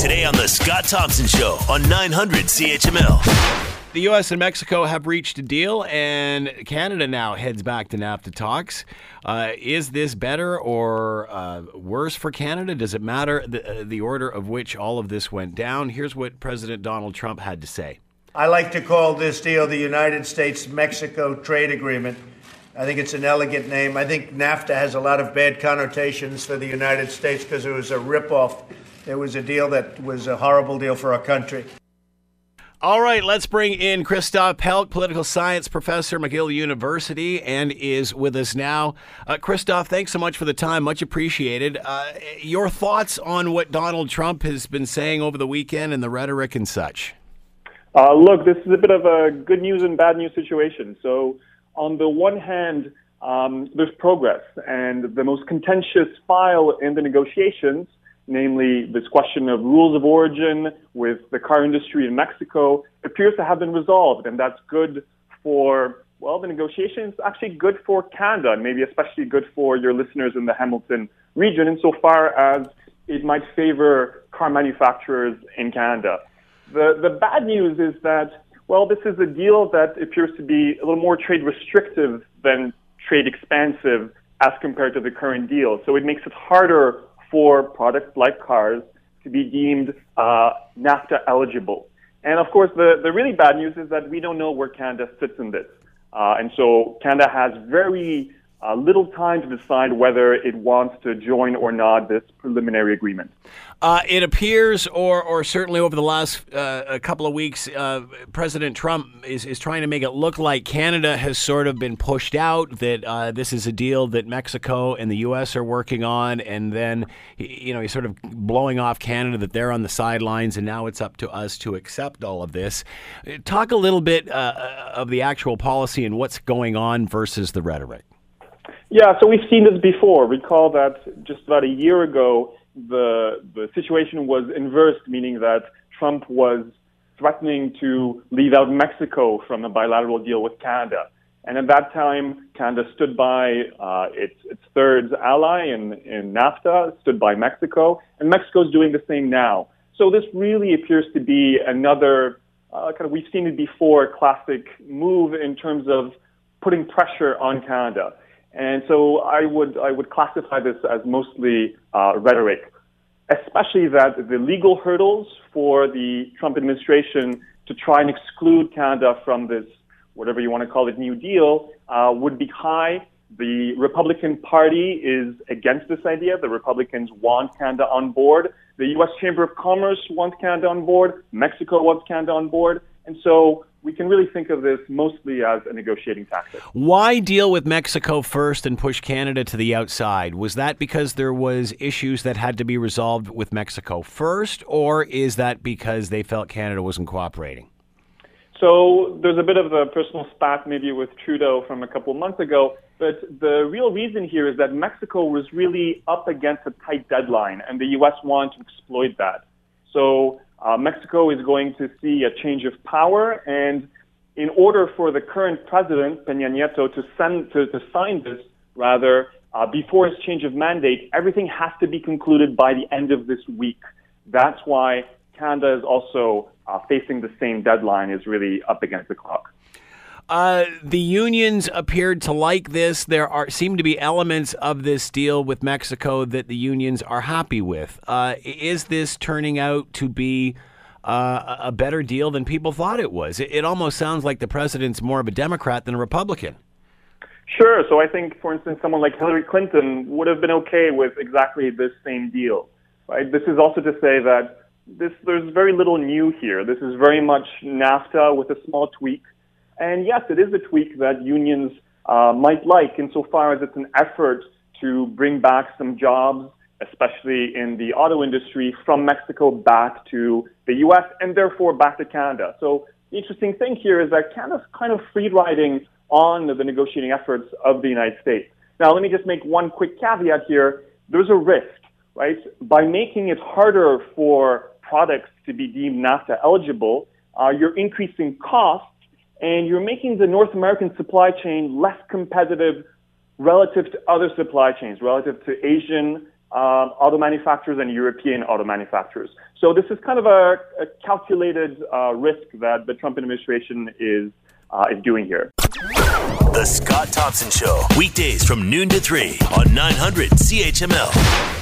Today on The Scott Thompson Show on 900 CHML. The U.S. and Mexico have reached a deal, and Canada now heads back to NAFTA talks. Uh, is this better or uh, worse for Canada? Does it matter the, uh, the order of which all of this went down? Here's what President Donald Trump had to say. I like to call this deal the United States Mexico Trade Agreement. I think it's an elegant name. I think NAFTA has a lot of bad connotations for the United States because it was a ripoff. It was a deal that was a horrible deal for our country. All right, let's bring in Christoph Pelc, political science professor, McGill University, and is with us now. Uh, Christoph, thanks so much for the time. Much appreciated. Uh, your thoughts on what Donald Trump has been saying over the weekend and the rhetoric and such? Uh, look, this is a bit of a good news and bad news situation. So, on the one hand, um, there's progress, and the most contentious file in the negotiations namely this question of rules of origin with the car industry in Mexico, appears to have been resolved, and that's good for well, the negotiation is actually good for Canada, and maybe especially good for your listeners in the Hamilton region, insofar as it might favor car manufacturers in Canada. The the bad news is that well, this is a deal that appears to be a little more trade restrictive than trade expansive as compared to the current deal. So it makes it harder for products like cars to be deemed uh, NAFTA eligible. And of course, the, the really bad news is that we don't know where Canada sits in this. Uh, and so Canada has very uh, little time to decide whether it wants to join or not this preliminary agreement. Uh, it appears, or or certainly over the last uh, couple of weeks, uh, President Trump is, is trying to make it look like Canada has sort of been pushed out. That uh, this is a deal that Mexico and the U.S. are working on, and then you know he's sort of blowing off Canada that they're on the sidelines, and now it's up to us to accept all of this. Talk a little bit uh, of the actual policy and what's going on versus the rhetoric. Yeah, so we've seen this before. Recall that just about a year ago, the the situation was inversed, meaning that Trump was threatening to leave out Mexico from a bilateral deal with Canada. And at that time, Canada stood by uh, its, its third ally in, in NAFTA, stood by Mexico, and Mexico is doing the same now. So this really appears to be another uh, kind of we've seen it before, classic move in terms of putting pressure on Canada. And so I would, I would classify this as mostly uh, rhetoric, especially that the legal hurdles for the Trump administration to try and exclude Canada from this, whatever you want to call it, New Deal, uh, would be high. The Republican Party is against this idea. The Republicans want Canada on board. The U.S. Chamber of Commerce wants Canada on board. Mexico wants Canada on board. And so we can really think of this mostly as a negotiating tactic. Why deal with Mexico first and push Canada to the outside? Was that because there was issues that had to be resolved with Mexico first, or is that because they felt Canada wasn't cooperating? So there's a bit of a personal spat maybe with Trudeau from a couple of months ago, but the real reason here is that Mexico was really up against a tight deadline, and the U.S. wanted to exploit that. So uh, Mexico is going to see a change of power, and in order for the current president, Peña Nieto, to, send, to, to sign this, rather, uh, before his change of mandate, everything has to be concluded by the end of this week. That's why Canada is also uh, facing the same deadline, is really up against the clock. Uh, the unions appeared to like this. There are seem to be elements of this deal with Mexico that the unions are happy with. Uh, is this turning out to be uh, a better deal than people thought it was? It, it, almost sounds like the president's more of a Democrat than a Republican. Sure. So I think, for instance, someone like Hillary Clinton would have been okay with exactly this same deal. Right. This is also to say that this there's very little new here. This is very much NAFTA with a small tweak. And yes, it is a tweak that unions uh, might like insofar as it's an effort to bring back some jobs, especially in the auto industry, from Mexico back to the US and therefore back to Canada. So the interesting thing here is that Canada's kind of free riding on the negotiating efforts of the United States. Now, let me just make one quick caveat here. There's a risk, right? By making it harder for products to be deemed NAFTA eligible, uh, you're increasing costs and you're making the North American supply chain less competitive relative to other supply chains, relative to Asian um, auto manufacturers and European auto manufacturers. So this is kind of a, a calculated uh, risk that the Trump administration is uh, is doing here. The Scott Thompson Show, weekdays from noon to 3 on 900 CHML.